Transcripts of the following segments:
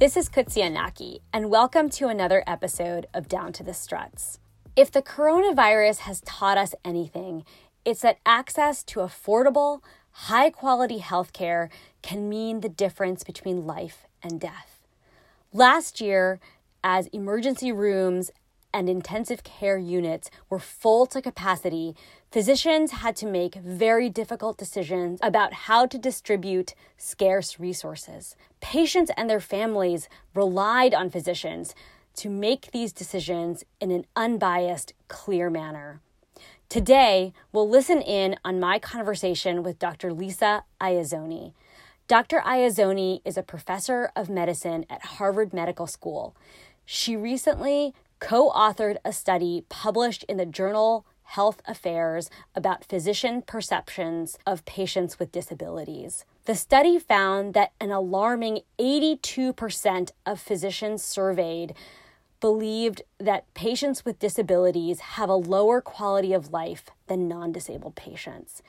This is Kutsia Naki, and welcome to another episode of Down to the Struts. If the coronavirus has taught us anything, it's that access to affordable, high quality healthcare can mean the difference between life and death. Last year, as emergency rooms and intensive care units were full to capacity, physicians had to make very difficult decisions about how to distribute scarce resources. Patients and their families relied on physicians to make these decisions in an unbiased, clear manner. Today, we'll listen in on my conversation with Dr. Lisa Iezzoni. Dr. Iezzoni is a professor of medicine at Harvard Medical School. She recently co authored a study published in the journal Health Affairs about physician perceptions of patients with disabilities. The study found that an alarming 82% of physicians surveyed believed that patients with disabilities have a lower quality of life than non disabled patients.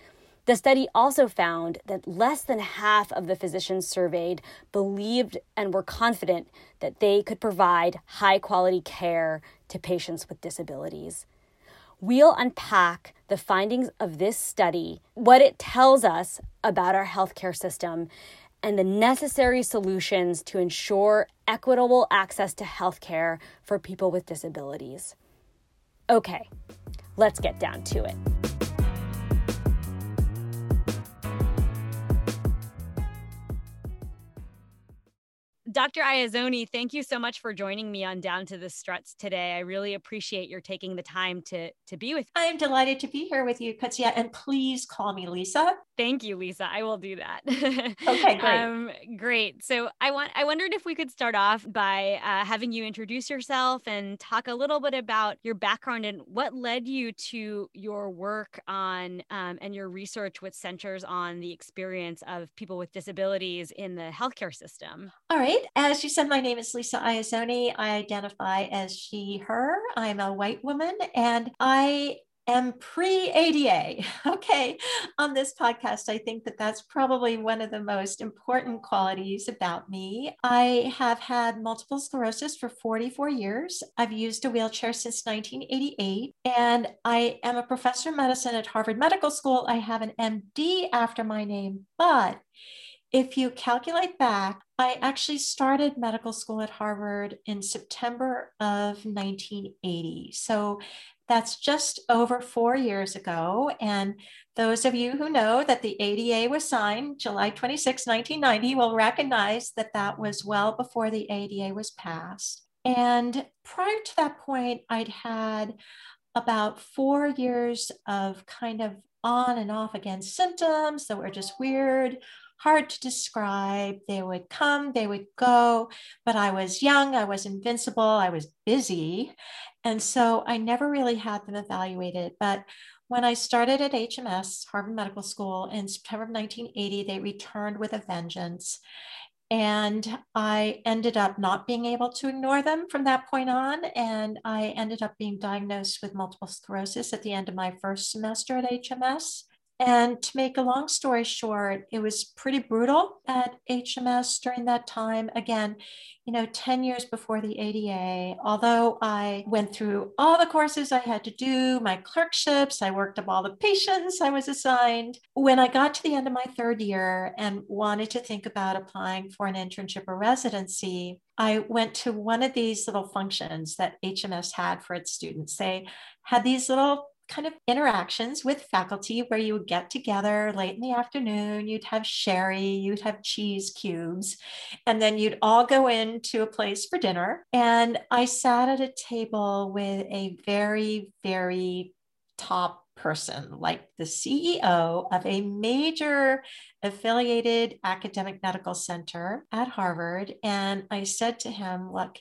The study also found that less than half of the physicians surveyed believed and were confident that they could provide high quality care to patients with disabilities. We'll unpack the findings of this study, what it tells us about our healthcare system, and the necessary solutions to ensure equitable access to healthcare for people with disabilities. Okay, let's get down to it. Dr. Iezzoni, thank you so much for joining me on Down to the Struts today. I really appreciate your taking the time to, to be with me. I'm delighted to be here with you, Kutsia, and please call me Lisa. Thank you, Lisa. I will do that. okay, great. Um, great. So I want I wondered if we could start off by uh, having you introduce yourself and talk a little bit about your background and what led you to your work on um, and your research with centers on the experience of people with disabilities in the healthcare system. All right. As you said, my name is Lisa Iezzoni. I identify as she, her. I'm a white woman and I am pre ADA. Okay. On this podcast, I think that that's probably one of the most important qualities about me. I have had multiple sclerosis for 44 years. I've used a wheelchair since 1988, and I am a professor of medicine at Harvard Medical School. I have an MD after my name, but if you calculate back, I actually started medical school at Harvard in September of 1980. So that's just over four years ago. And those of you who know that the ADA was signed July 26, 1990, will recognize that that was well before the ADA was passed. And prior to that point, I'd had about four years of kind of on and off again symptoms that were just weird hard to describe. They would come, they would go, but I was young, I was invincible, I was busy. And so I never really had them evaluated. But when I started at HMS, Harvard Medical School, in September of 1980, they returned with a vengeance. And I ended up not being able to ignore them from that point on. And I ended up being diagnosed with multiple sclerosis at the end of my first semester at HMS. And to make a long story short, it was pretty brutal at HMS during that time. Again, you know, 10 years before the ADA, although I went through all the courses I had to do, my clerkships, I worked up all the patients I was assigned. When I got to the end of my third year and wanted to think about applying for an internship or residency, I went to one of these little functions that HMS had for its students. They had these little kind of interactions with faculty where you would get together late in the afternoon, you'd have sherry, you'd have cheese cubes, and then you'd all go into a place for dinner. And I sat at a table with a very, very top person, like the CEO of a major affiliated academic medical center at Harvard. And I said to him, Look,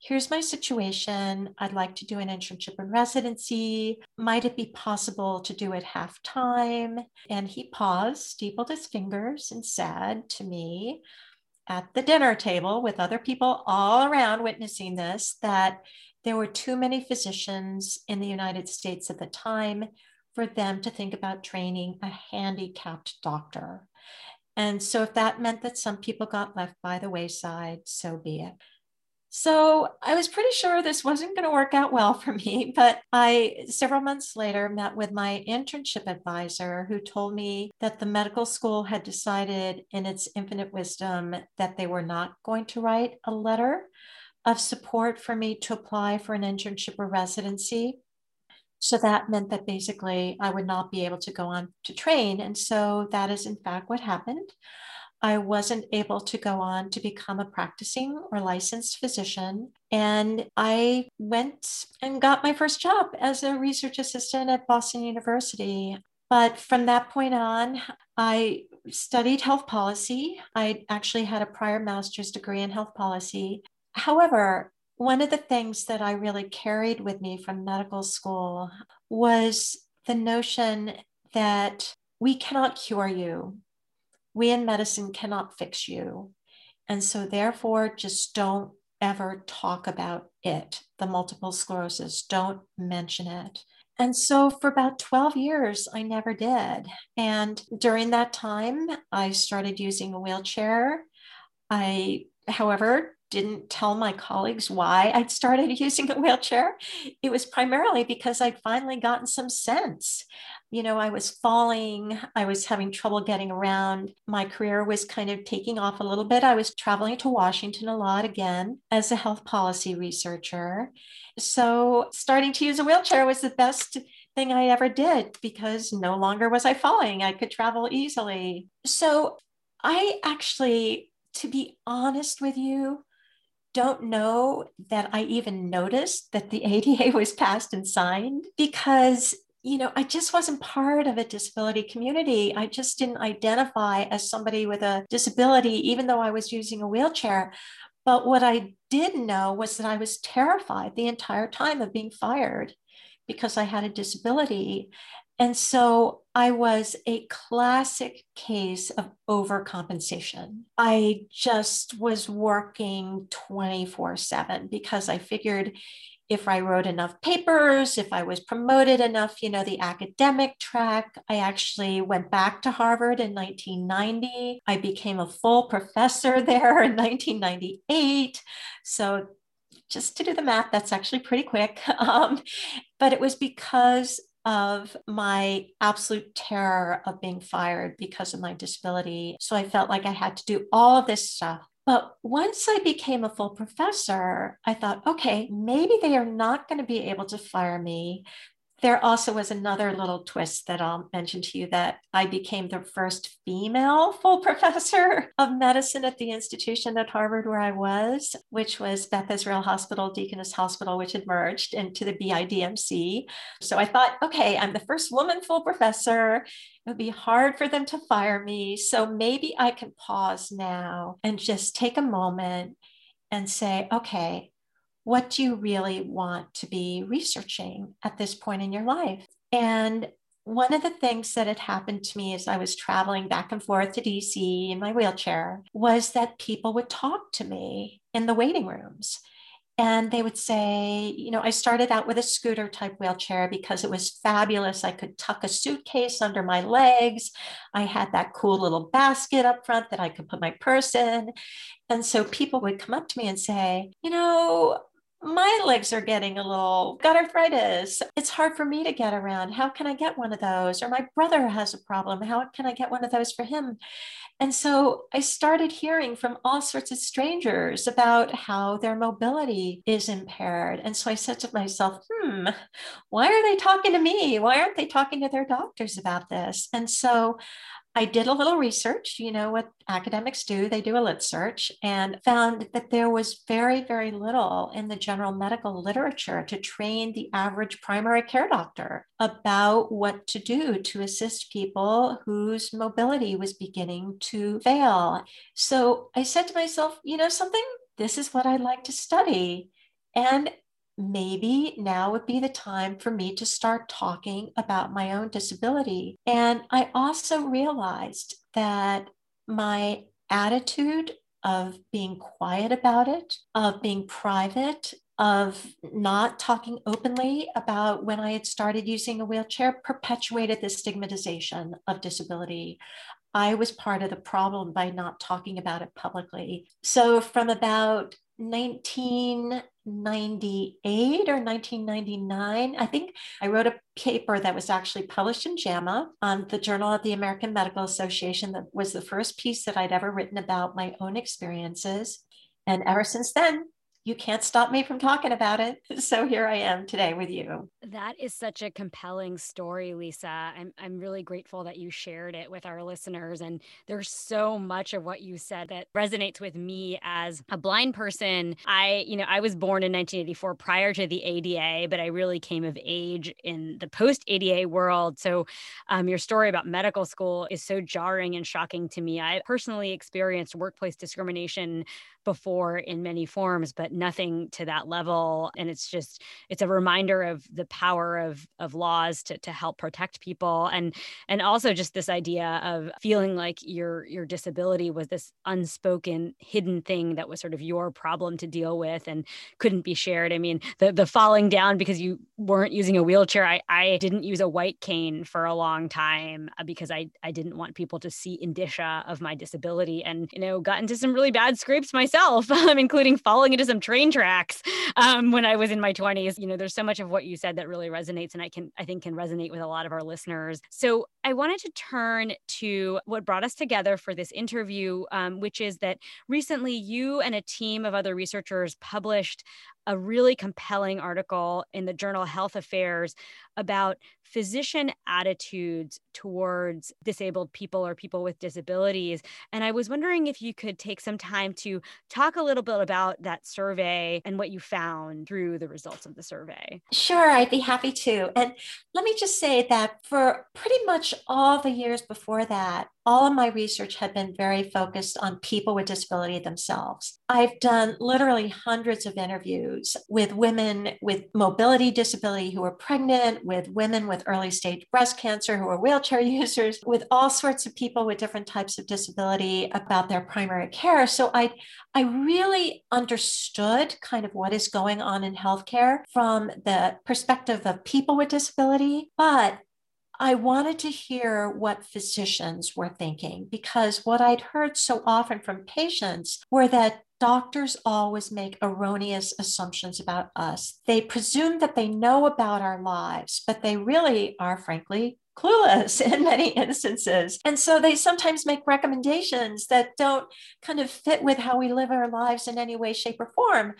here's my situation. I'd like to do an internship and residency. Might it be possible to do it half time? And he paused, steepled his fingers, and said to me at the dinner table with other people all around witnessing this that there were too many physicians in the United States at the time for them to think about training a handicapped doctor. And so, if that meant that some people got left by the wayside, so be it. So I was pretty sure this wasn't going to work out well for me, but I several months later met with my internship advisor who told me that the medical school had decided in its infinite wisdom that they were not going to write a letter of support for me to apply for an internship or residency. So that meant that basically I would not be able to go on to train. And so that is in fact what happened. I wasn't able to go on to become a practicing or licensed physician. And I went and got my first job as a research assistant at Boston University. But from that point on, I studied health policy. I actually had a prior master's degree in health policy. However, one of the things that I really carried with me from medical school was the notion that we cannot cure you we in medicine cannot fix you. And so, therefore, just don't ever talk about it, the multiple sclerosis. Don't mention it. And so, for about 12 years, I never did. And during that time, I started using a wheelchair. I, however, didn't tell my colleagues why I'd started using a wheelchair. It was primarily because I'd finally gotten some sense you know, I was falling, I was having trouble getting around. My career was kind of taking off a little bit. I was traveling to Washington a lot again as a health policy researcher. So, starting to use a wheelchair was the best thing I ever did because no longer was I falling. I could travel easily. So, I actually, to be honest with you, don't know that I even noticed that the ADA was passed and signed because you know, I just wasn't part of a disability community. I just didn't identify as somebody with a disability, even though I was using a wheelchair. But what I did know was that I was terrified the entire time of being fired because I had a disability. And so I was a classic case of overcompensation. I just was working 24 7 because I figured if I wrote enough papers, if I was promoted enough, you know, the academic track. I actually went back to Harvard in 1990. I became a full professor there in 1998. So just to do the math, that's actually pretty quick. Um, but it was because of my absolute terror of being fired because of my disability. So I felt like I had to do all of this stuff but once I became a full professor, I thought, okay, maybe they are not going to be able to fire me. There also was another little twist that I'll mention to you that I became the first female full professor of medicine at the institution at Harvard where I was, which was Beth Israel Hospital, Deaconess Hospital, which had merged into the BIDMC. So I thought, okay, I'm the first woman full professor it would be hard for them to fire me. So maybe I can pause now and just take a moment and say, okay, what do you really want to be researching at this point in your life? And one of the things that had happened to me as I was traveling back and forth to DC in my wheelchair was that people would talk to me in the waiting rooms. And they would say, you know, I started out with a scooter type wheelchair because it was fabulous. I could tuck a suitcase under my legs. I had that cool little basket up front that I could put my purse in. And so people would come up to me and say, you know, my legs are getting a little got arthritis. It's hard for me to get around. How can I get one of those? Or my brother has a problem. How can I get one of those for him? And so I started hearing from all sorts of strangers about how their mobility is impaired. And so I said to myself, hmm, why are they talking to me? Why aren't they talking to their doctors about this? And so I did a little research, you know what academics do, they do a lit search and found that there was very, very little in the general medical literature to train the average primary care doctor about what to do to assist people whose mobility was beginning to fail. So I said to myself, you know something, this is what I'd like to study. And maybe now would be the time for me to start talking about my own disability. And I also realized that my attitude of being quiet about it, of being private, of not talking openly about when I had started using a wheelchair perpetuated the stigmatization of disability. I was part of the problem by not talking about it publicly. So, from about 1998 or 1999, I think I wrote a paper that was actually published in JAMA on the Journal of the American Medical Association. That was the first piece that I'd ever written about my own experiences. And ever since then, you can't stop me from talking about it. So here I am today with you. That is such a compelling story, Lisa. I'm, I'm really grateful that you shared it with our listeners. And there's so much of what you said that resonates with me as a blind person. I, you know, I was born in 1984 prior to the ADA, but I really came of age in the post ADA world. So um, your story about medical school is so jarring and shocking to me. I personally experienced workplace discrimination before in many forms, but nothing to that level. And it's just, it's a reminder of the power of of laws to to help protect people and and also just this idea of feeling like your your disability was this unspoken hidden thing that was sort of your problem to deal with and couldn't be shared. I mean, the the falling down because you weren't using a wheelchair. I I didn't use a white cane for a long time uh, because I I didn't want people to see indicia of my disability and you know got into some really bad scrapes myself, um, including falling into some train tracks um, when I was in my 20s. You know, there's so much of what you said that really resonates and I can I think can resonate with a lot of our listeners. So I wanted to turn to what brought us together for this interview, um, which is that recently you and a team of other researchers published a really compelling article in the journal Health Affairs about physician attitudes towards disabled people or people with disabilities. And I was wondering if you could take some time to talk a little bit about that survey and what you found through the results of the survey. Sure, I'd be happy to. And let me just say that for pretty much all the years before that, all of my research had been very focused on people with disability themselves. I've done literally hundreds of interviews with women with mobility disability who are pregnant, with women with early stage breast cancer who are wheelchair users, with all sorts of people with different types of disability about their primary care. So I, I really understood kind of what is going on in healthcare from the perspective of people with disability, but I wanted to hear what physicians were thinking because what I'd heard so often from patients were that doctors always make erroneous assumptions about us. They presume that they know about our lives, but they really are, frankly, clueless in many instances. And so they sometimes make recommendations that don't kind of fit with how we live our lives in any way, shape, or form.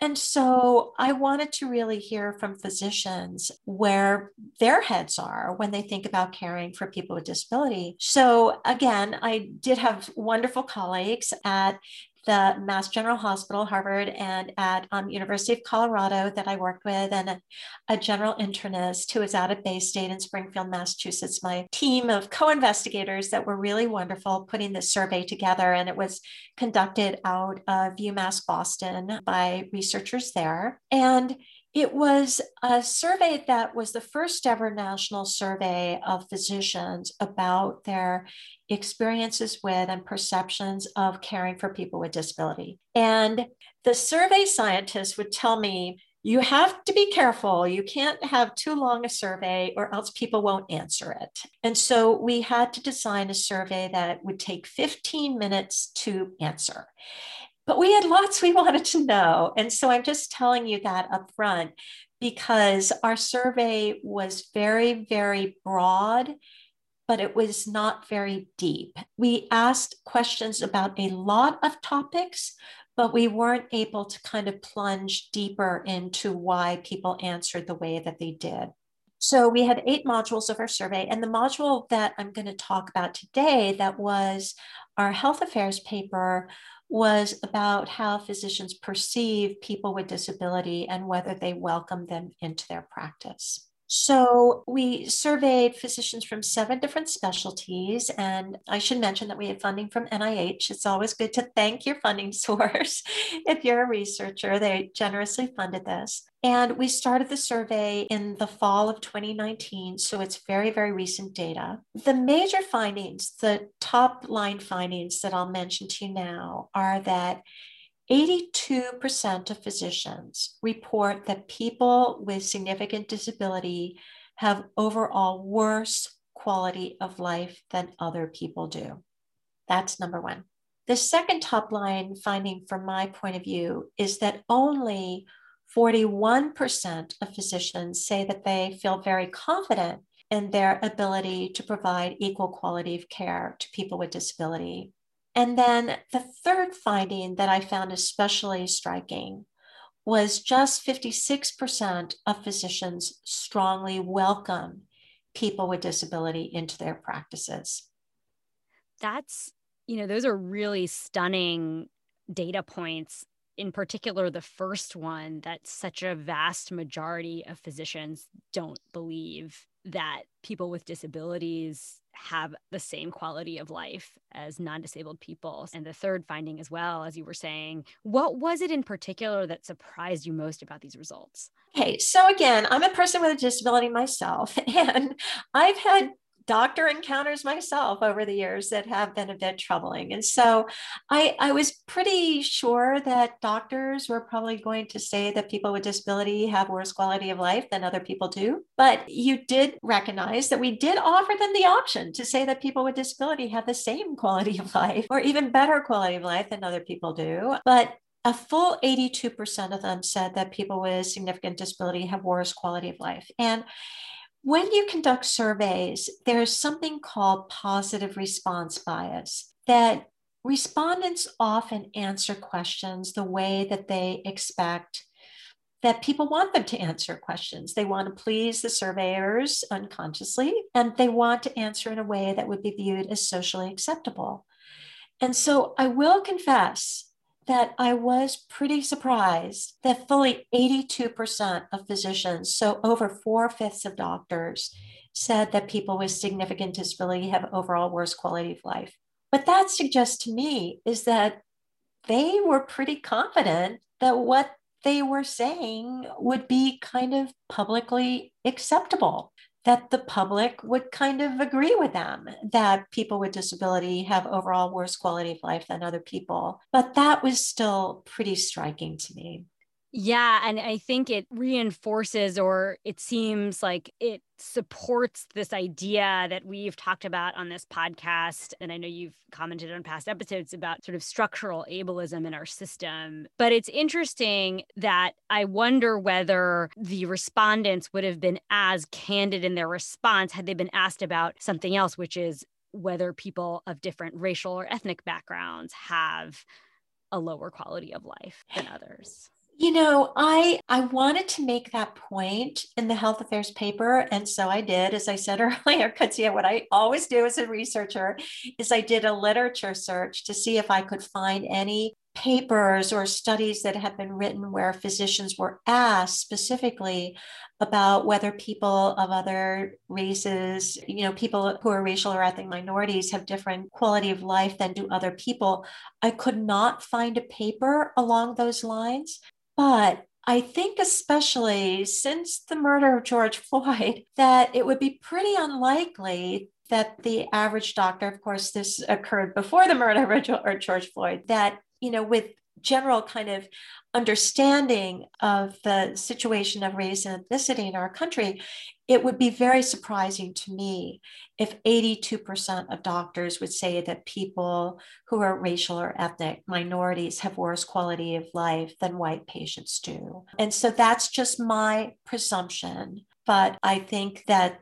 And so I wanted to really hear from physicians where their heads are when they think about caring for people with disability. So again, I did have wonderful colleagues at the Mass General Hospital, Harvard, and at um, University of Colorado that I worked with, and a, a general internist who is out at Baystate in Springfield, Massachusetts. My team of co-investigators that were really wonderful putting this survey together, and it was conducted out of UMass Boston by researchers there. And it was a survey that was the first ever national survey of physicians about their experiences with and perceptions of caring for people with disability. And the survey scientists would tell me, you have to be careful. You can't have too long a survey or else people won't answer it. And so we had to design a survey that would take 15 minutes to answer. But we had lots we wanted to know. And so I'm just telling you that up front because our survey was very, very broad, but it was not very deep. We asked questions about a lot of topics, but we weren't able to kind of plunge deeper into why people answered the way that they did. So we had eight modules of our survey, and the module that I'm going to talk about today that was our health affairs paper was about how physicians perceive people with disability and whether they welcome them into their practice. So we surveyed physicians from seven different specialties. And I should mention that we have funding from NIH. It's always good to thank your funding source. if you're a researcher, they generously funded this. And we started the survey in the fall of 2019. So it's very, very recent data. The major findings, the top line findings that I'll mention to you now are that 82% of physicians report that people with significant disability have overall worse quality of life than other people do. That's number one. The second top line finding from my point of view is that only 41% of physicians say that they feel very confident in their ability to provide equal quality of care to people with disability. And then the third finding that I found especially striking was just 56% of physicians strongly welcome people with disability into their practices. That's, you know, those are really stunning data points. In particular, the first one that such a vast majority of physicians don't believe that people with disabilities have the same quality of life as non disabled people. And the third finding, as well, as you were saying, what was it in particular that surprised you most about these results? Okay, so again, I'm a person with a disability myself, and I've had doctor encounters myself over the years that have been a bit troubling. And so I, I was pretty sure that doctors were probably going to say that people with disability have worse quality of life than other people do. But you did recognize that we did offer them the option to say that people with disability have the same quality of life or even better quality of life than other people do. But a full 82% of them said that people with significant disability have worse quality of life. And when you conduct surveys, there's something called positive response bias that respondents often answer questions the way that they expect that people want them to answer questions. They want to please the surveyors unconsciously, and they want to answer in a way that would be viewed as socially acceptable. And so I will confess that I was pretty surprised that fully 82% of physicians, so over four fifths of doctors, said that people with significant disability have overall worse quality of life. What that suggests to me is that they were pretty confident that what they were saying would be kind of publicly acceptable that the public would kind of agree with them that people with disability have overall worse quality of life than other people. But that was still pretty striking to me. Yeah. And I think it reinforces or it seems like it supports this idea that we've talked about on this podcast. And I know you've commented on past episodes about sort of structural ableism in our system. But it's interesting that I wonder whether the respondents would have been as candid in their response had they been asked about something else, which is whether people of different racial or ethnic backgrounds have a lower quality of life than others. You know, I I wanted to make that point in the health affairs paper, and so I did. As I said earlier, Katya, what I always do as a researcher is I did a literature search to see if I could find any papers or studies that have been written where physicians were asked specifically about whether people of other races, you know, people who are racial or ethnic minorities have different quality of life than do other people. I could not find a paper along those lines. But I think, especially since the murder of George Floyd, that it would be pretty unlikely that the average doctor, of course, this occurred before the murder of George Floyd, that, you know, with general kind of understanding of the situation of race and ethnicity in our country, it would be very surprising to me if 82% of doctors would say that people who are racial or ethnic minorities have worse quality of life than white patients do. And so that's just my presumption. But I think that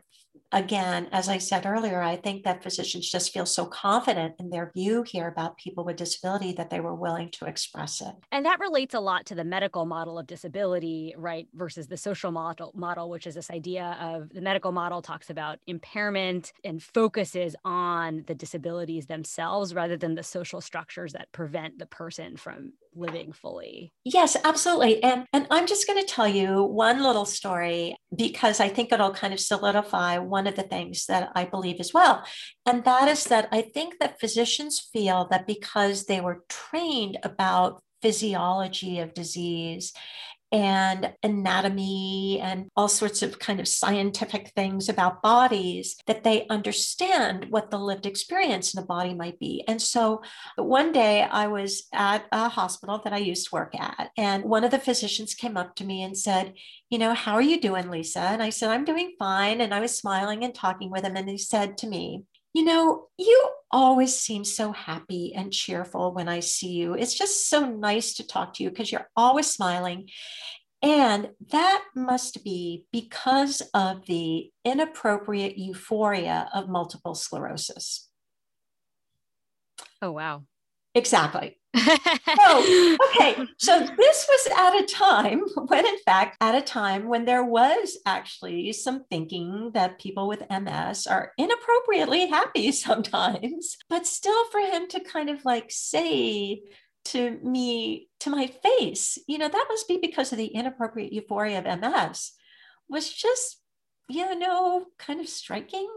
again, as I said earlier, I think that physicians just feel so confident in their view here about people with disability that they were willing to express it. And that relates a lot to the medical model of disability, right, versus the social model, model which is this idea of the medical model talks about impairment and focuses on the disabilities themselves rather than the social structures that prevent the person from living fully. Yes, absolutely. And and I'm just going to tell you one little story because I think it'll kind of solidify one of the things that I believe as well. And that is that I think that physicians feel that because they were trained about physiology of disease and anatomy and all sorts of kind of scientific things about bodies that they understand what the lived experience in a body might be. And so one day I was at a hospital that I used to work at, and one of the physicians came up to me and said, You know, how are you doing, Lisa? And I said, I'm doing fine. And I was smiling and talking with him. And he said to me, you know, you always seem so happy and cheerful when I see you. It's just so nice to talk to you because you're always smiling. And that must be because of the inappropriate euphoria of multiple sclerosis. Oh, wow. Exactly so, okay, so this was at a time when, in fact, at a time when there was actually some thinking that people with MS are inappropriately happy sometimes, but still for him to kind of like say to me, to my face, you know, that must be because of the inappropriate euphoria of MS, was just you know, kind of striking.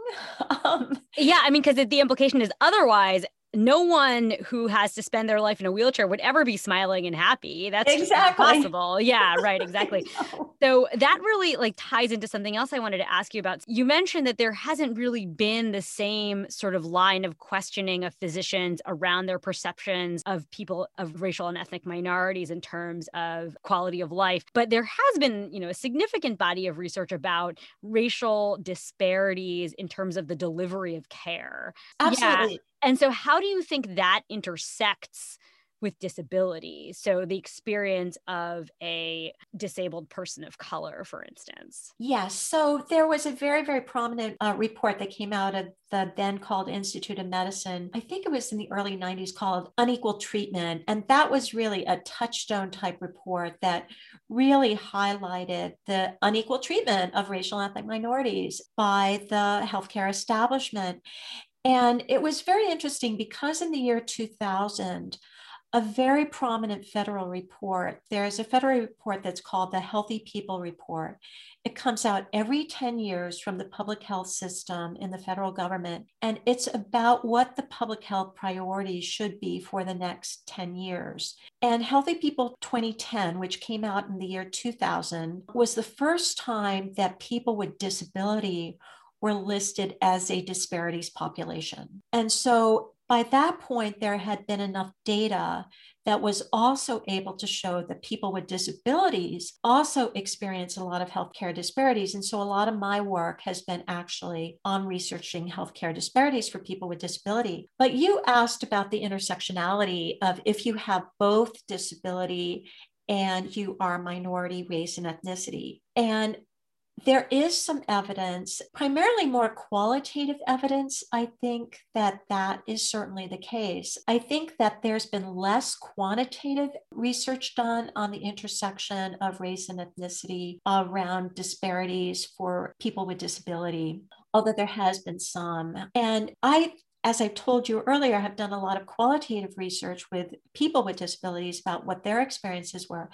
Um, yeah, I mean, because the implication is otherwise no one who has to spend their life in a wheelchair would ever be smiling and happy. That's exactly possible. Yeah, right, exactly. so that really like ties into something else I wanted to ask you about. You mentioned that there hasn't really been the same sort of line of questioning of physicians around their perceptions of people of racial and ethnic minorities in terms of quality of life, but there has been, you know, a significant body of research about racial disparities in terms of the delivery of care. Absolutely. Yeah. And so, how do you think that intersects with disability? So, the experience of a disabled person of color, for instance. Yes. So, there was a very, very prominent uh, report that came out of the then called Institute of Medicine. I think it was in the early 90s called Unequal Treatment. And that was really a touchstone type report that really highlighted the unequal treatment of racial and ethnic minorities by the healthcare establishment. And it was very interesting because in the year 2000, a very prominent federal report, there's a federal report that's called the Healthy People Report. It comes out every 10 years from the public health system in the federal government. And it's about what the public health priorities should be for the next 10 years. And Healthy People 2010, which came out in the year 2000, was the first time that people with disability were listed as a disparities population. And so by that point, there had been enough data that was also able to show that people with disabilities also experience a lot of healthcare disparities. And so a lot of my work has been actually on researching healthcare disparities for people with disability. But you asked about the intersectionality of if you have both disability and you are minority race and ethnicity. And there is some evidence, primarily more qualitative evidence. I think that that is certainly the case. I think that there's been less quantitative research done on the intersection of race and ethnicity around disparities for people with disability although there has been some. And I as I told you earlier, I have done a lot of qualitative research with people with disabilities about what their experiences were.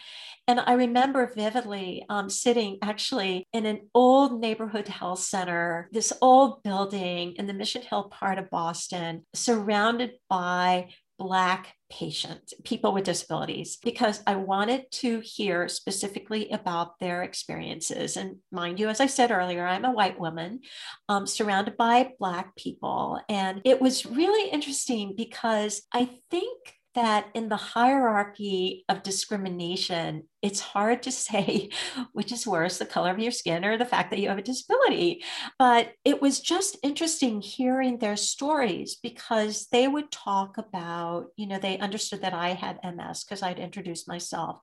And I remember vividly um, sitting actually in an old neighborhood health center, this old building in the Mission Hill part of Boston, surrounded by Black patients, people with disabilities, because I wanted to hear specifically about their experiences. And mind you, as I said earlier, I'm a white woman um, surrounded by Black people. And it was really interesting because I think that in the hierarchy of discrimination, it's hard to say which is worse, the color of your skin or the fact that you have a disability. But it was just interesting hearing their stories because they would talk about, you know, they understood that I had MS because I'd introduced myself.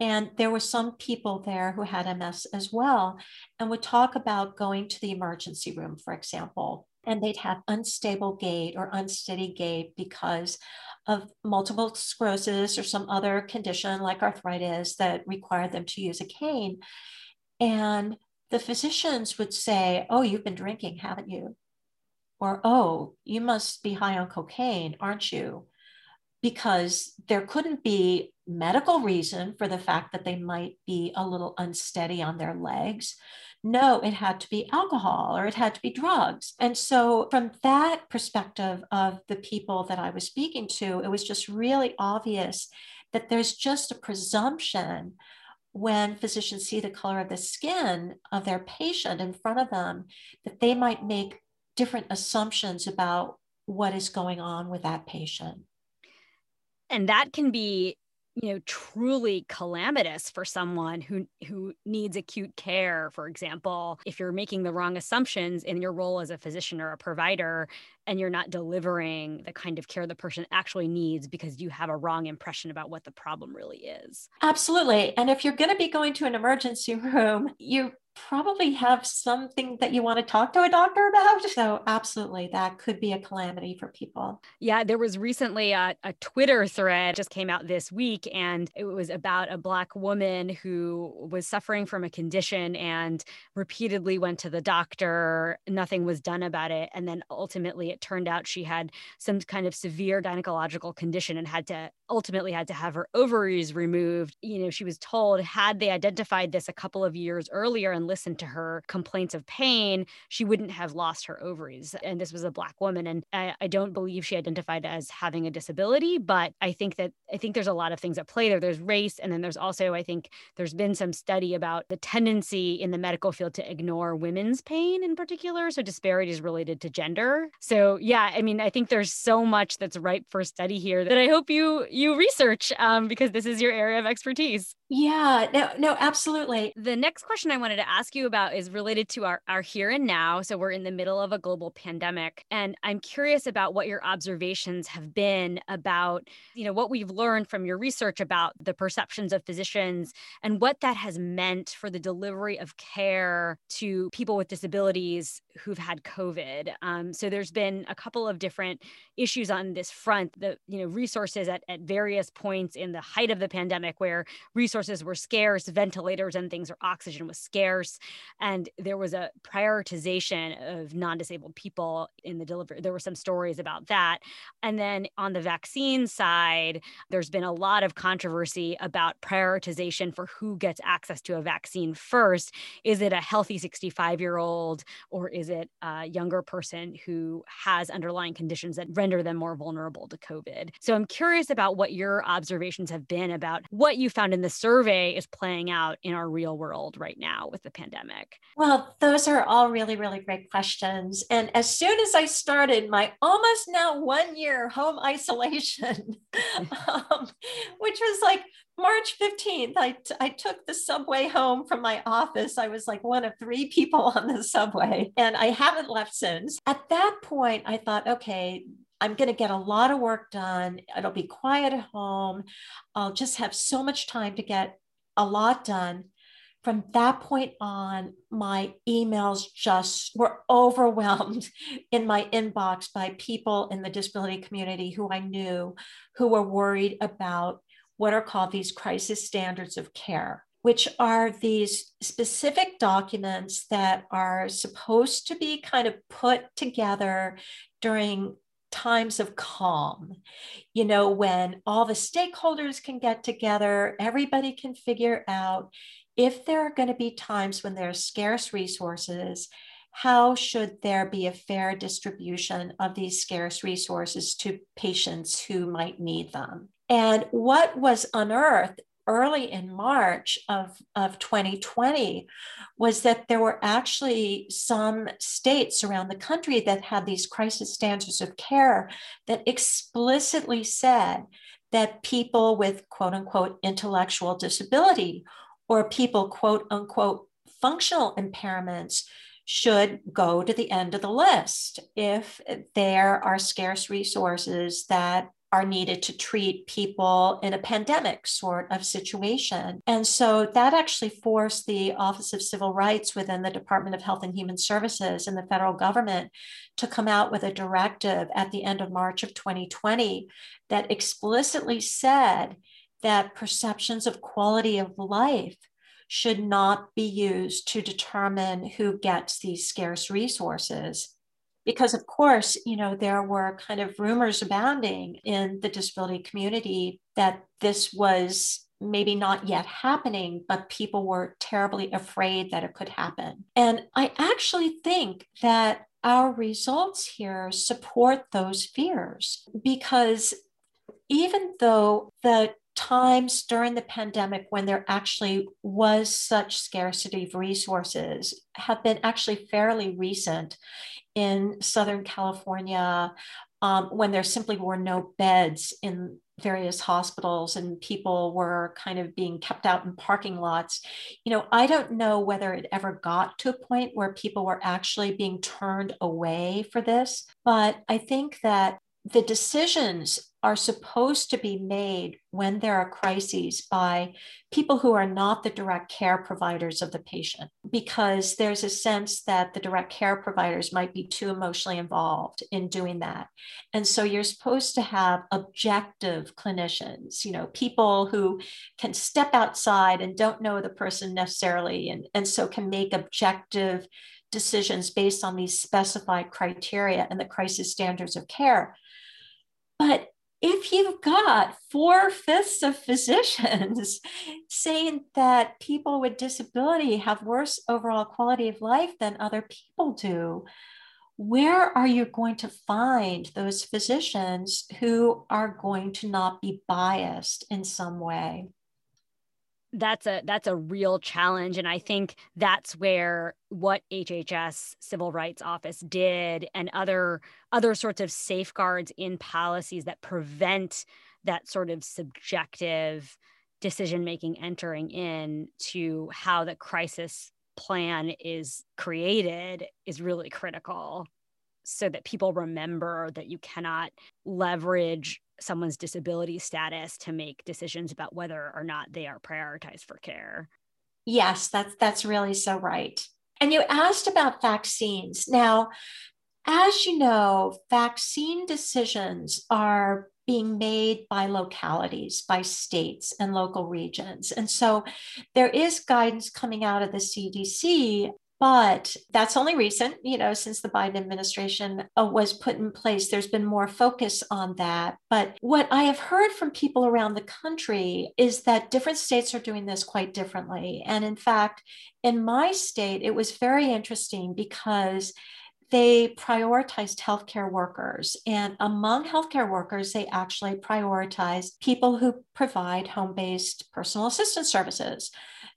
And there were some people there who had MS as well and would talk about going to the emergency room, for example, and they'd have unstable gait or unsteady gait because of multiple sclerosis or some other condition like arthritis that required them to use a cane. And the physicians would say, Oh, you've been drinking, haven't you? Or, Oh, you must be high on cocaine, aren't you? Because there couldn't be medical reason for the fact that they might be a little unsteady on their legs. No, it had to be alcohol or it had to be drugs. And so, from that perspective of the people that I was speaking to, it was just really obvious that there's just a presumption when physicians see the color of the skin of their patient in front of them, that they might make different assumptions about what is going on with that patient. And that can be you know truly calamitous for someone who who needs acute care for example if you're making the wrong assumptions in your role as a physician or a provider and you're not delivering the kind of care the person actually needs because you have a wrong impression about what the problem really is. Absolutely. And if you're going to be going to an emergency room you probably have something that you want to talk to a doctor about. So, absolutely, that could be a calamity for people. Yeah, there was recently a, a, Twitter thread just came out this week, and it was about a Black woman who was suffering from a condition and repeatedly went to the doctor. Nothing was done about it. And then ultimately, it turned out she had some kind of severe gynecological condition and had to ultimately had to have her ovaries removed. You know, she was told had they identified this a couple of years earlier and listened to her complaints of pain, she wouldn't have lost her ovaries. And this was a black woman. And I, I don't believe she identified as having a disability, but I think that I think there's a lot of things at play there. There's race, and then there's also, I think there's been some study about the tendency in the medical field to ignore women's pain in particular. So disparities related to gender. So yeah, I mean, I think there's so much that's ripe for study here that I hope you you research um, because this is your area of expertise. Yeah, no, no, absolutely. The next question I wanted to ask you about is related to our, our here and now. So we're in the middle of a global pandemic. And I'm curious about what your observations have been about, you know, what we've learned from your research about the perceptions of physicians and what that has meant for the delivery of care to people with disabilities who've had COVID. Um, so there's been a couple of different issues on this front, the, you know, resources at, at various points in the height of the pandemic where resources were scarce, ventilators and things or oxygen was scarce. And there was a prioritization of non disabled people in the delivery. There were some stories about that. And then on the vaccine side, there's been a lot of controversy about prioritization for who gets access to a vaccine first. Is it a healthy 65 year old or is it a younger person who has underlying conditions that render them more vulnerable to COVID? So I'm curious about what your observations have been about what you found in the survey is playing out in our real world right now with the pandemic? Well, those are all really, really great questions. And as soon as I started my almost now one year home isolation, um, which was like March 15th, I, t- I took the subway home from my office. I was like one of three people on the subway, and I haven't left since. At that point, I thought, okay, I'm going to get a lot of work done. It'll be quiet at home. I'll just have so much time to get a lot done. From that point on, my emails just were overwhelmed in my inbox by people in the disability community who I knew who were worried about what are called these crisis standards of care which are these specific documents that are supposed to be kind of put together during times of calm, you know, when all the stakeholders can get together, everybody can figure out if there are going to be times when there are scarce resources, how should there be a fair distribution of these scarce resources to patients who might need them? And what was unearthed early in March of, of 2020 was that there were actually some states around the country that had these crisis standards of care that explicitly said that people with quote unquote intellectual disability or people quote unquote functional impairments should go to the end of the list if there are scarce resources that are needed to treat people in a pandemic sort of situation. And so that actually forced the Office of Civil Rights within the Department of Health and Human Services and the federal government to come out with a directive at the end of March of 2020 that explicitly said that perceptions of quality of life should not be used to determine who gets these scarce resources because of course you know there were kind of rumors abounding in the disability community that this was maybe not yet happening but people were terribly afraid that it could happen. And i actually think that our results here support those fears because even though the times during the pandemic when there actually was such scarcity of resources have been actually fairly recent in Southern California um, when there simply were no beds in various hospitals and people were kind of being kept out in parking lots. You know, I don't know whether it ever got to a point where people were actually being turned away for this, but I think that the decisions are supposed to be made when there are crises by people who are not the direct care providers of the patient, because there's a sense that the direct care providers might be too emotionally involved in doing that. And so you're supposed to have objective clinicians, you know, people who can step outside and don't know the person necessarily, and, and so can make objective decisions based on these specified criteria and the crisis standards of care. But if you've got four fifths of physicians saying that people with disability have worse overall quality of life than other people do, where are you going to find those physicians who are going to not be biased in some way? That's a that's a real challenge and i think that's where what hhs civil rights office did and other other sorts of safeguards in policies that prevent that sort of subjective decision making entering in to how the crisis plan is created is really critical so that people remember that you cannot leverage someone's disability status to make decisions about whether or not they are prioritized for care. Yes, that's that's really so right. And you asked about vaccines. Now, as you know, vaccine decisions are being made by localities, by states and local regions. And so there is guidance coming out of the CDC but that's only recent, you know, since the Biden administration uh, was put in place. There's been more focus on that. But what I have heard from people around the country is that different states are doing this quite differently. And in fact, in my state, it was very interesting because they prioritized healthcare workers. And among healthcare workers, they actually prioritized people who provide home based personal assistance services.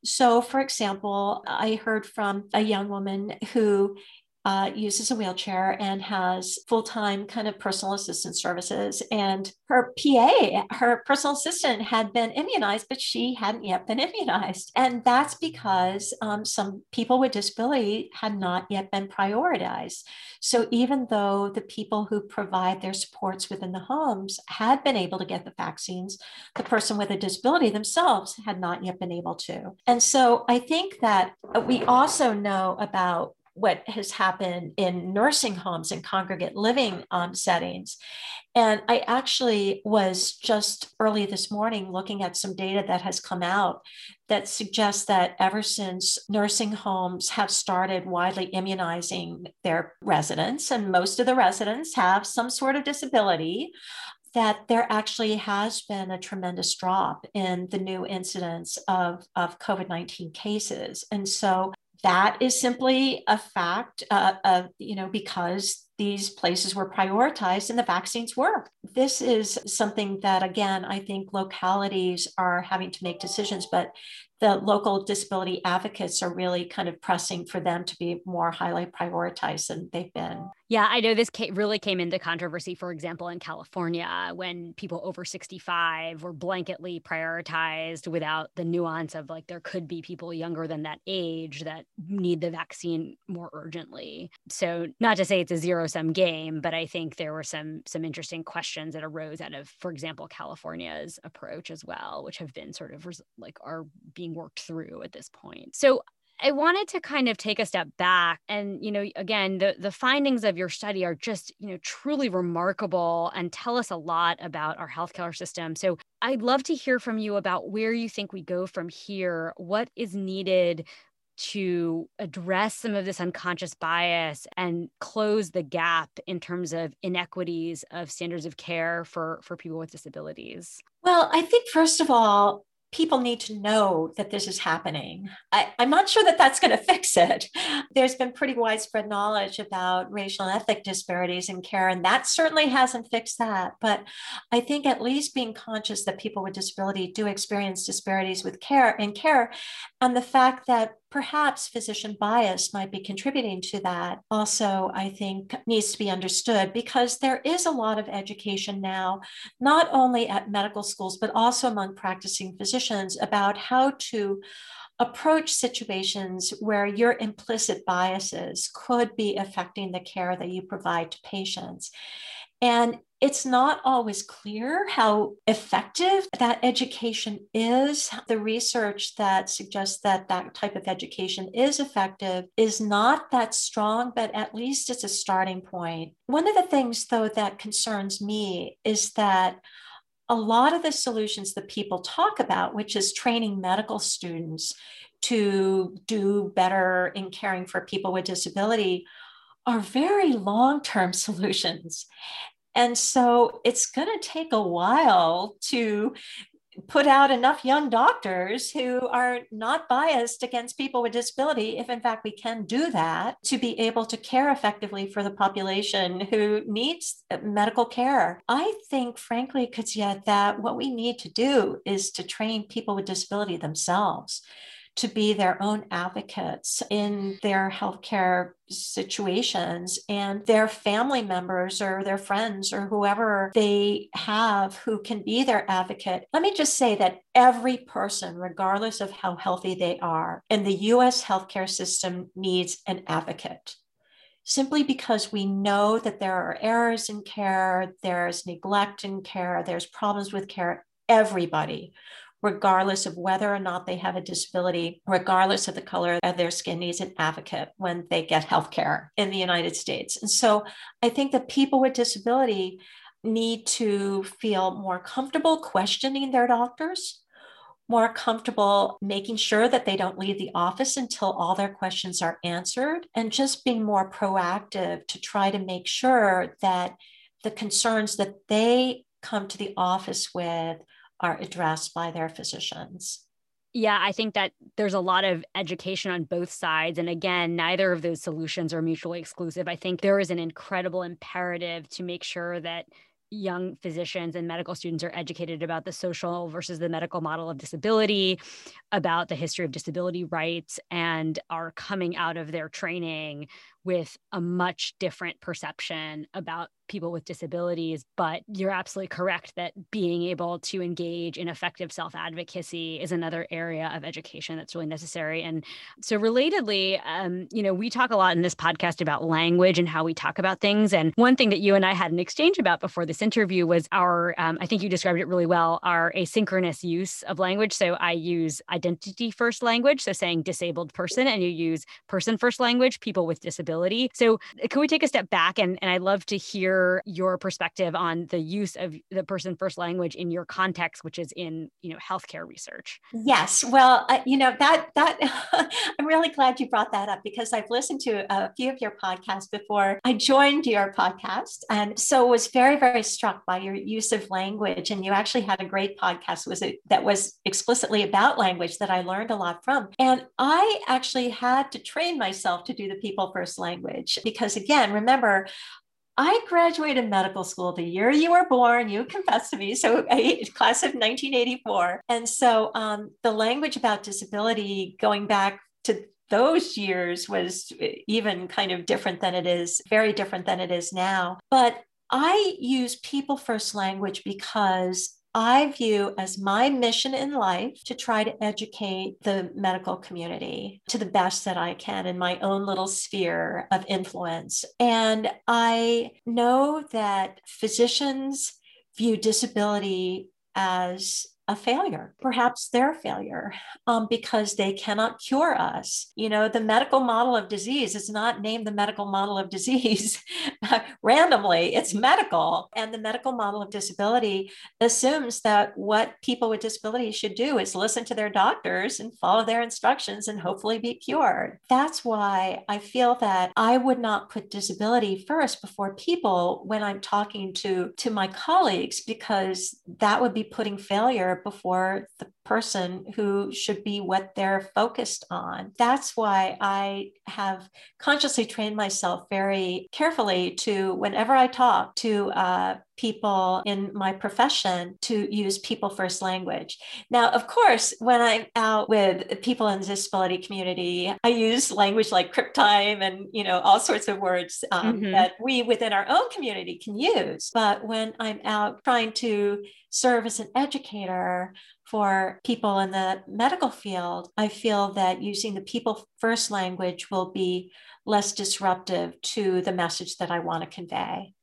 So, for example, I heard from a young woman who uh, uses a wheelchair and has full time kind of personal assistant services. And her PA, her personal assistant, had been immunized, but she hadn't yet been immunized. And that's because um, some people with disability had not yet been prioritized. So even though the people who provide their supports within the homes had been able to get the vaccines, the person with a disability themselves had not yet been able to. And so I think that we also know about what has happened in nursing homes and congregate living um, settings. And I actually was just early this morning looking at some data that has come out that suggests that ever since nursing homes have started widely immunizing their residents, and most of the residents have some sort of disability, that there actually has been a tremendous drop in the new incidence of, of COVID 19 cases. And so that is simply a fact uh, of, you know, because these places were prioritized and the vaccines were. This is something that, again, I think localities are having to make decisions, but the local disability advocates are really kind of pressing for them to be more highly prioritized than they've been. Yeah, I know this really came into controversy, for example, in California when people over 65 were blanketly prioritized without the nuance of like there could be people younger than that age that need the vaccine more urgently. So, not to say it's a zero sum game, but I think there were some some interesting questions that arose out of, for example, California's approach as well, which have been sort of like are being being worked through at this point. So I wanted to kind of take a step back and you know again the the findings of your study are just you know truly remarkable and tell us a lot about our healthcare system. So I'd love to hear from you about where you think we go from here, what is needed to address some of this unconscious bias and close the gap in terms of inequities of standards of care for for people with disabilities. Well, I think first of all people need to know that this is happening. I, am not sure that that's going to fix it. There's been pretty widespread knowledge about racial and ethnic disparities in care, and that certainly hasn't fixed that. But I think at least being conscious that people with disability do experience disparities with care in care, and the fact that perhaps physician bias might be contributing to that also i think needs to be understood because there is a lot of education now not only at medical schools but also among practicing physicians about how to approach situations where your implicit biases could be affecting the care that you provide to patients. And it's not always clear how effective that education is. The research that suggests that that type of education is effective is not that strong, but at least it's a starting point. One of the things, though, that concerns me is that a lot of the solutions that people talk about, which is training medical students to do better in caring for people with disability, are very long term solutions. And so it's going to take a while to put out enough young doctors who are not biased against people with disability, if in fact we can do that, to be able to care effectively for the population who needs uh, medical care. I think, frankly, Kazia, that what we need to do is to train people with disability themselves to be their own advocates in their healthcare situations and their family members or their friends or whoever they have who can be their advocate. Let me just say that every person, regardless of how healthy they are, in the US healthcare system needs an advocate simply because we know that there are errors in care, there's neglect in care, there's problems with care. Everybody regardless of whether or not they have a disability, regardless of the color of their skin, needs an advocate when they get health care in the United States. And so I think that people with disability need to feel more comfortable questioning their doctors, more comfortable making sure that they don't leave the office until all their questions are answered, and just being more proactive to try to make sure that the concerns that they come to the office with are addressed by their physicians. Yeah, I think that there's a lot of education on both sides. And again, neither of those solutions are mutually exclusive. I think there is an incredible imperative to make sure that young physicians and medical students are educated about the social versus the medical model of disability, about the history of disability rights, and are coming out of their training with a much different perception about people with disabilities. But you're absolutely correct that being able to engage in effective self advocacy is another area of education that's really necessary. And so, relatedly, um, you know, we talk a lot in this podcast about language and how we talk about things. And one thing that you and I had an exchange about before this interview was our, um, I think you described it really well, our asynchronous use of language. So, I use identity first language, so saying disabled person, and you use person first language, people with disability. So, can we take a step back? And, and I'd love to hear your perspective on the use of the person first language in your context, which is in you know healthcare research. Yes, well, uh, you know that that I'm really glad you brought that up because I've listened to a few of your podcasts before I joined your podcast, and so was very very struck by your use of language. And you actually had a great podcast was it that was explicitly about language that I learned a lot from. And I actually had to train myself to do the people first language because again, remember I graduated medical school the year you were born. You confessed to me. So, class of 1984. And so, um, the language about disability going back to those years was even kind of different than it is, very different than it is now. But I use people first language because I view as my mission in life to try to educate the medical community to the best that I can in my own little sphere of influence. And I know that physicians view disability as a failure, perhaps their failure, um, because they cannot cure us. You know, the medical model of disease is not named the medical model of disease randomly, it's medical. And the medical model of disability assumes that what people with disabilities should do is listen to their doctors and follow their instructions and hopefully be cured. That's why I feel that I would not put disability first before people when I'm talking to, to my colleagues, because that would be putting failure before the person who should be what they're focused on. That's why I have consciously trained myself very carefully to, whenever I talk to uh, people in my profession, to use people first language. Now, of course, when I'm out with people in the disability community, I use language like crip time and you know all sorts of words um, mm-hmm. that we within our own community can use. But when I'm out trying to serve as an educator for people in the medical field, I feel that using the people first language will be less disruptive to the message that I want to convey.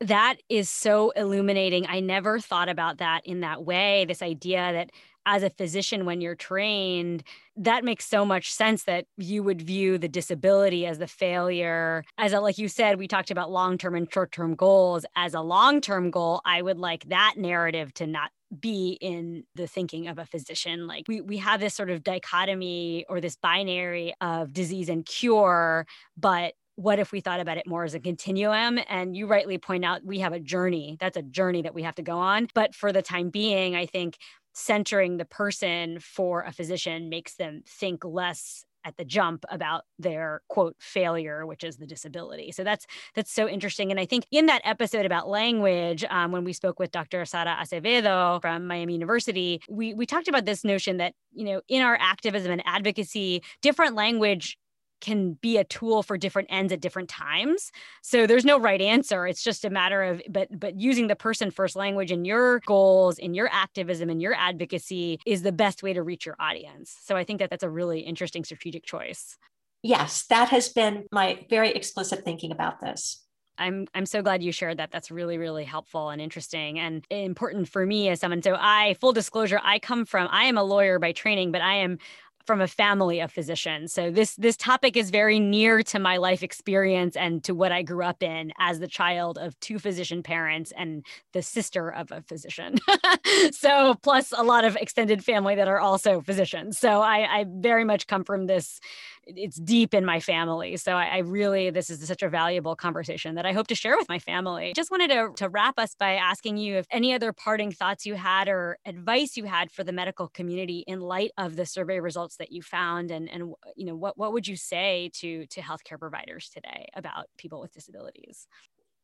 That is so illuminating. I never thought about that in that way. This idea that as a physician, when you're trained, that makes so much sense that you would view the disability as the failure. As a, like you said, we talked about long term and short term goals. As a long term goal, I would like that narrative to not be in the thinking of a physician like we we have this sort of dichotomy or this binary of disease and cure but what if we thought about it more as a continuum? And you rightly point out we have a journey that's a journey that we have to go on. But for the time being i think centering the person for a physician makes them think less at the jump about their quote failure which is the disability. So that's that's so interesting. And i think in that episode about language um, when we spoke with dr sara acevedo from miami university we we talked about this notion that you know in our activism and advocacy different language can be a tool for different ends at different times. So there's no right answer. It's just a matter of but but using the person first language in your goals, in your activism, in your advocacy is the best way to reach your audience. So I think that that's a really interesting strategic choice. Yes, that has been my very explicit thinking about this. I'm I'm so glad you shared that. That's really really helpful and interesting and important for me as someone. So I full disclosure, I come from I am a lawyer by training, but I am from a family of physicians. So this this topic is very near to my life experience and to what I grew up in as the child of two physician parents and the sister of a physician. so plus a lot of extended family that are also physicians. So I, I very much come from this it's deep in my family. So I, I, really, this is such a valuable conversation that I hope to share with my family. Just wanted to, to wrap us by asking you if any other parting thoughts you had or advice you had for the medical community in light of the survey results that you found, and and you know what what would you say to to healthcare providers today about people with disabilities?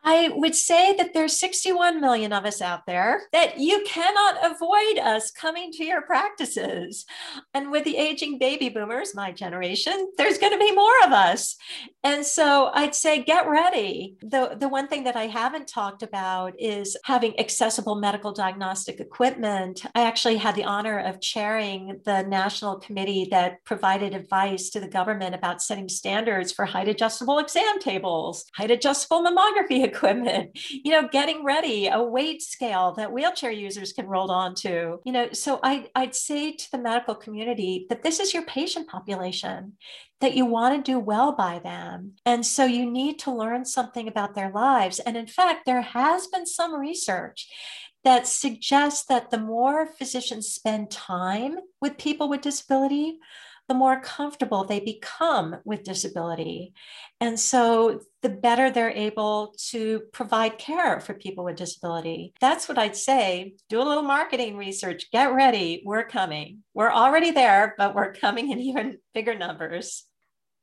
I would say that there's 61 million of us out there, that you cannot avoid us coming to your practices. And with the aging baby boomers, my generation, there's going to be more of us. And so I'd say get ready. The, the one thing that I haven't talked about is having accessible medical diagnostic equipment. I actually had the honor of chairing the national committee that provided advice to the government about setting standards for height adjustable exam tables, height adjustable mammography equipment, you know, getting ready, a weight scale that wheelchair users can roll onto. You know, so I, I'd say to the medical community that this is your patient population, that you want to do well by them. And so you need to learn something about their lives. And in fact, there has been some research that suggests that the more physicians spend time with people with disability, the more comfortable they become with disability. And so the better they're able to provide care for people with disability. That's what I'd say. Do a little marketing research. Get ready. We're coming. We're already there, but we're coming in even bigger numbers.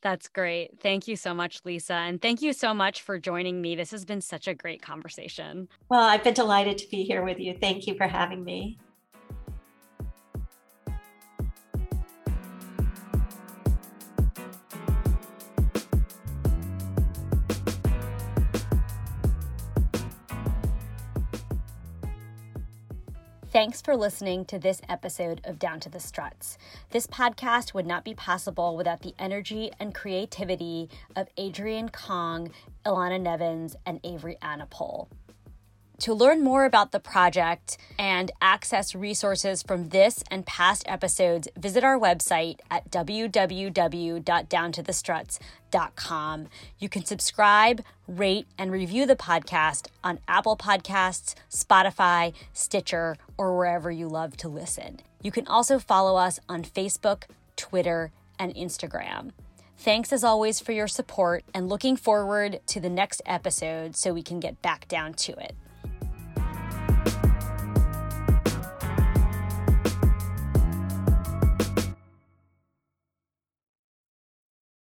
That's great. Thank you so much, Lisa. And thank you so much for joining me. This has been such a great conversation. Well, I've been delighted to be here with you. Thank you for having me. Thanks for listening to this episode of Down to the Struts. This podcast would not be possible without the energy and creativity of Adrienne Kong, Ilana Nevins, and Avery Anapol. To learn more about the project and access resources from this and past episodes, visit our website at www.downtothestruts.com. You can subscribe, rate, and review the podcast on Apple Podcasts, Spotify, Stitcher, or wherever you love to listen. You can also follow us on Facebook, Twitter, and Instagram. Thanks as always for your support and looking forward to the next episode so we can get back down to it.